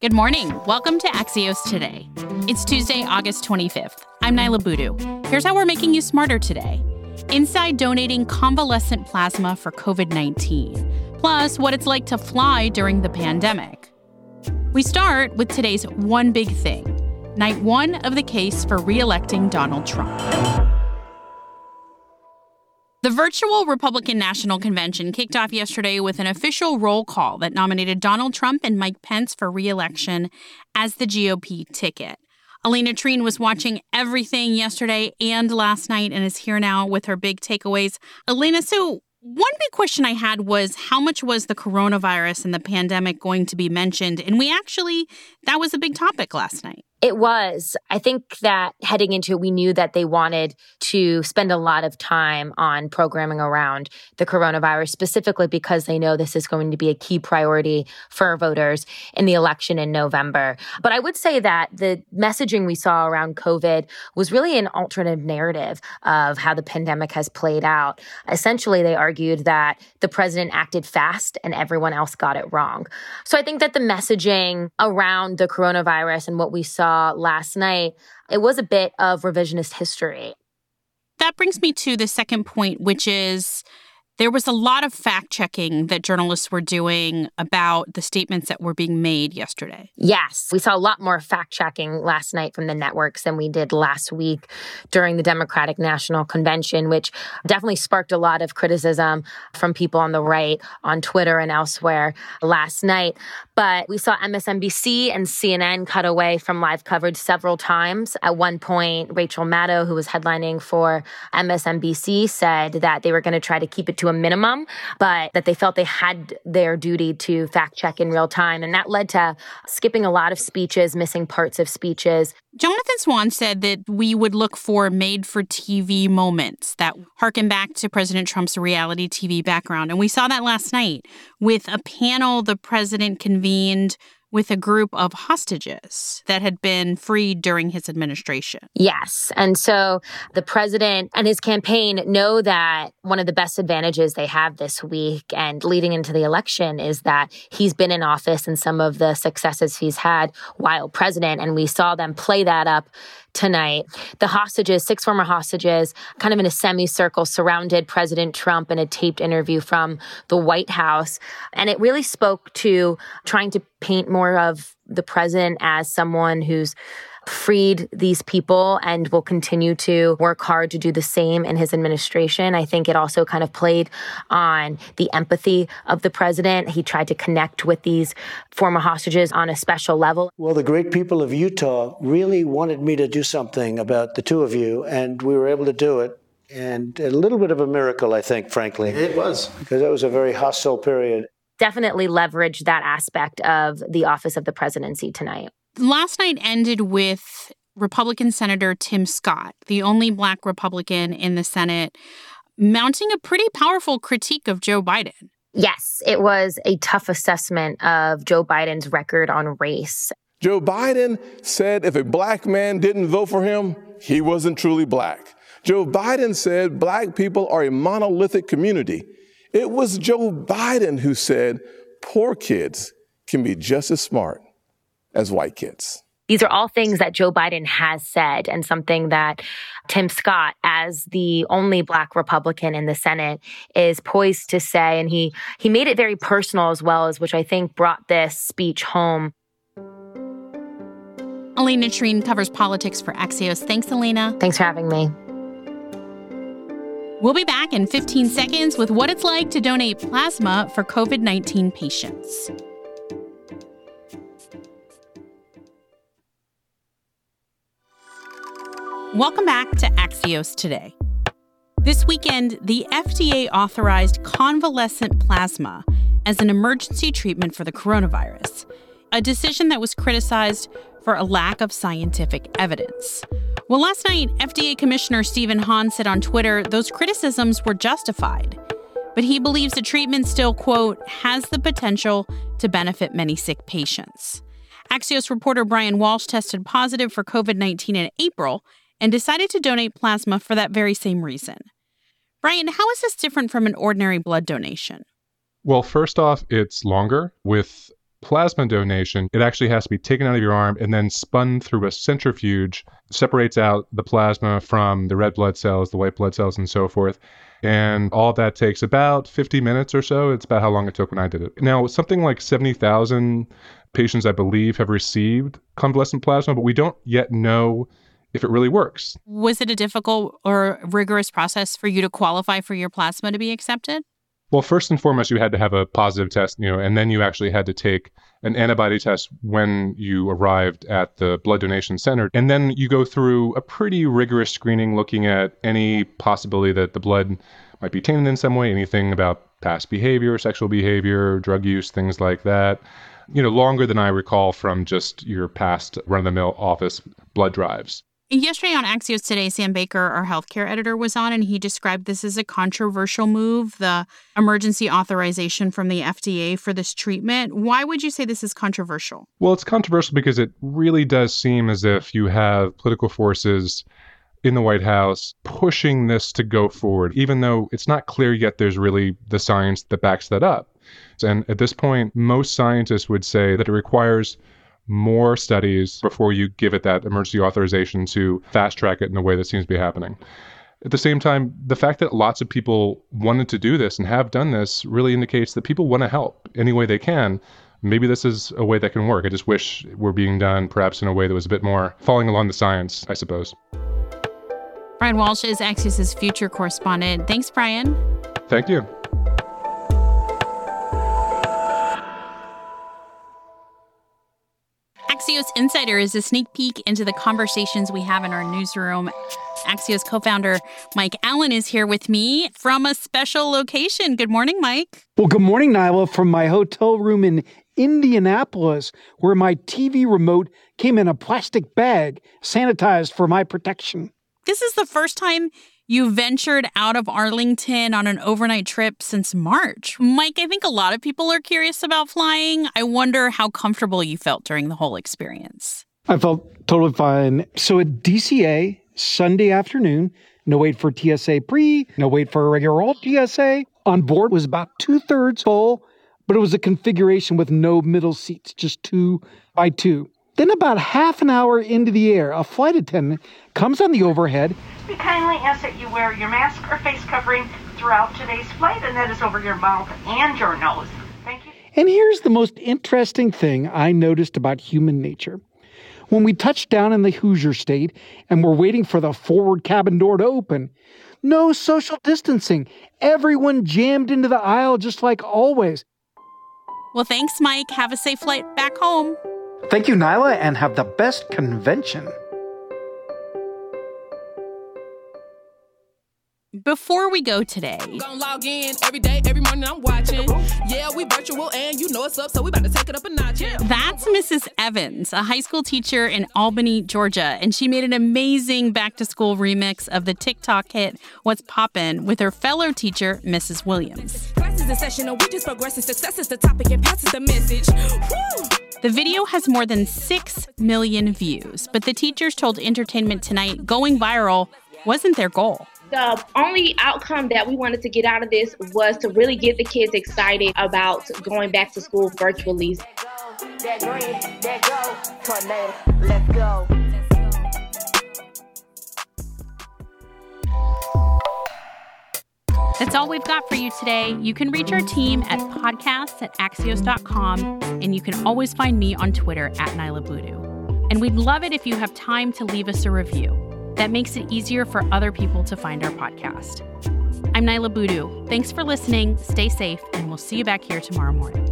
Good morning. Welcome to Axios Today. It's Tuesday, August 25th. I'm Niala Boodhoo. Here's how we're making you smarter today. Inside donating convalescent plasma for COVID 19, plus what it's like to fly during the pandemic. We start with today's one big thing night one of the case for re electing Donald Trump. The virtual Republican National Convention kicked off yesterday with an official roll call that nominated Donald Trump and Mike Pence for re election as the GOP ticket. Alena Treene was watching everything yesterday and last night and is here now with her big takeaways. Alena, so one big question I had was how much was the coronavirus and the pandemic going to be mentioned? And we actually, that was a big topic last night. It was. I think that heading into it, we knew that they wanted to spend a lot of time on programming around the coronavirus, specifically because they know this is going to be a key priority for voters in the election in November. But I would say that the messaging we saw around COVID was really an alternative narrative of how the pandemic has played out. Essentially, they argued that the president acted fast and everyone else got it wrong. So I think that the messaging around the coronavirus and what we saw saw last night, it was a bit of revisionist history. That brings me to the second point, which is there was a lot of fact checking that journalists were doing about the statements that were being made yesterday. Yes, we saw a lot more fact checking last night from the networks than we did last week during the Democratic National Convention, which definitely sparked a lot of criticism from people on the right on Twitter and elsewhere last night. But we saw MSNBC and CNN cut away from live coverage several times. At one point, Rachel Maddow, who was headlining for MSNBC, said that they were going to try to keep it to a minimum, but that they felt they had their duty to fact check in real time. And that led to skipping a lot of speeches, missing parts of speeches. Jonathan Swan said that we would look for made for TV moments that harken back to President Trump's reality TV background. And we saw that last night with a panel the president convened with a group of hostages that had been freed during his administration. Yes. And so the president and his campaign know that one of the best advantages they have this week and leading into the election is that he's been in office and some of the successes he's had while president. And we saw them play that up tonight. The hostages, six former hostages, kind of in a semicircle, surrounded President Trump in a taped interview from the White House. And it really spoke to trying to paint more of the president as someone who's freed these people and will continue to work hard to do the same in his administration. I think it also kind of played on the empathy of the president. He tried to connect with these former hostages on a special level. Well, the great people of Utah really wanted me to do something about the two of you, and we were able to do it. And a little bit of a miracle, I think, frankly. It was. Because that was a very hostile period definitely leverage that aspect of the office of the presidency tonight last night ended with Republican Senator Tim Scott, the only black Republican in the Senate, mounting a pretty powerful critique of Joe Biden. Yes, it was a tough assessment of Joe Biden's record on race. Joe Biden said if a black man didn't vote for him, he wasn't truly black. Joe Biden said black people are a monolithic community. It was Joe Biden who said poor kids can be just as smart as white kids. These are all things that Joe Biden has said, and something that Tim Scott, as the only Black Republican in the Senate, is poised to say. And he he made it very personal as well, as which I think brought this speech home. Alena Treene covers politics for Axios. Thanks, Alena. Thanks for having me. We'll be back in 15 seconds with what it's like to donate plasma for COVID 19 patients. Welcome back to Axios Today. This weekend, the FDA authorized convalescent plasma as an emergency treatment for the coronavirus, a decision that was criticized for a lack of scientific evidence. Well, last night, FDA Commissioner Stephen Hahn said on Twitter those criticisms were justified, but he believes the treatment still, quote, has the potential to benefit many sick patients. Axios reporter Bryan Walsh tested positive for COVID 19 in April and decided to donate plasma for that very same reason. Bryan, how is this different from an ordinary blood donation? Well, first off, it's longer with plasma donation, it actually has to be taken out of your arm and then spun through a centrifuge, separates out the plasma from the red blood cells, the white blood cells, and so forth. And all that takes about 50 minutes or so. It's about how long it took when I did it. Now, something like 70,000 patients, I believe, have received convalescent plasma, but we don't yet know if it really works. Was it a difficult or rigorous process for you to qualify for your plasma to be accepted? Well, first and foremost, you had to have a positive test, you know, and then you actually had to take an antibody test when you arrived at the blood donation center. And then you go through a pretty rigorous screening looking at any possibility that the blood might be tainted in some way, anything about past behavior, sexual behavior, drug use, things like that. You know, longer than I recall from just your past run of the mill office blood drives. Yesterday on Axios Today, Sam Baker, our healthcare editor, was on and he described this as a controversial move, the emergency authorization from the FDA for this treatment. Why would you say this is controversial? Well, it's controversial because it really does seem as if you have political forces in the White House pushing this to go forward, even though it's not clear yet there's really the science that backs that up. And at this point, most scientists would say that it requires more studies before you give it that emergency authorization to fast track it in a way that seems to be happening. At the same time, the fact that lots of people wanted to do this and have done this really indicates that people want to help any way they can. Maybe this is a way that can work. I just wish it were being done perhaps in a way that was a bit more following along the science, I suppose. Bryan Walsh is Axios' future correspondent. Thanks, Bryan. Thank you. Axios Insider is a sneak peek into the conversations we have in our newsroom. Axios co founder Mike Allen is here with me from a special location. Good morning, Mike. Well, good morning, Niala, from my hotel room in Indianapolis, where my TV remote came in a plastic bag sanitized for my protection. This is the first time you ventured out of Arlington on an overnight trip since March. Mike, I think a lot of people are curious about flying. I wonder how comfortable you felt during the whole experience. I felt totally fine. So at DCA, Sunday afternoon, no wait for TSA pre, no wait for a regular old TSA. On board was about two thirds full, but it was a configuration with no middle seats, just two by two. Then, about half an hour into the air, a flight attendant comes on the overhead. We kindly ask that you wear your mask or face covering throughout today's flight, and that is over your mouth and your nose. Thank you. And here's the most interesting thing I noticed about human nature. When we touched down in the Hoosier state and were waiting for the forward cabin door to open, no social distancing. Everyone jammed into the aisle just like always. Well, thanks, Mike. Have a safe flight back home. Thank you, Niala, and have the best convention. Before we go today, log in every day, every morning I'm watching. Yeah, we virtual and you know it's up, so we about to take it up a notch. Yeah. That's Mrs. Evans, a high school teacher in Albany, Georgia, and she made an amazing back to school remix of the TikTok hit What's Poppin' with her fellow teacher, Mrs. Williams. Classes in session, we just progressing. Success is the topic and passes the message. Woo! The video has more than 6 million views, but the teachers told Entertainment Tonight going viral wasn't their goal. The only outcome that we wanted to get out of this was to really get the kids excited about going back to school virtually. That's all we've got for you today. You can reach our team at podcasts at axios.com, and you can always find me on Twitter at Niala Boodhoo. And we'd love it if you have time to leave us a review. That makes it easier for other people to find our podcast. I'm Niala Boodhoo. Thanks for listening. Stay safe, and we'll see you back here tomorrow morning.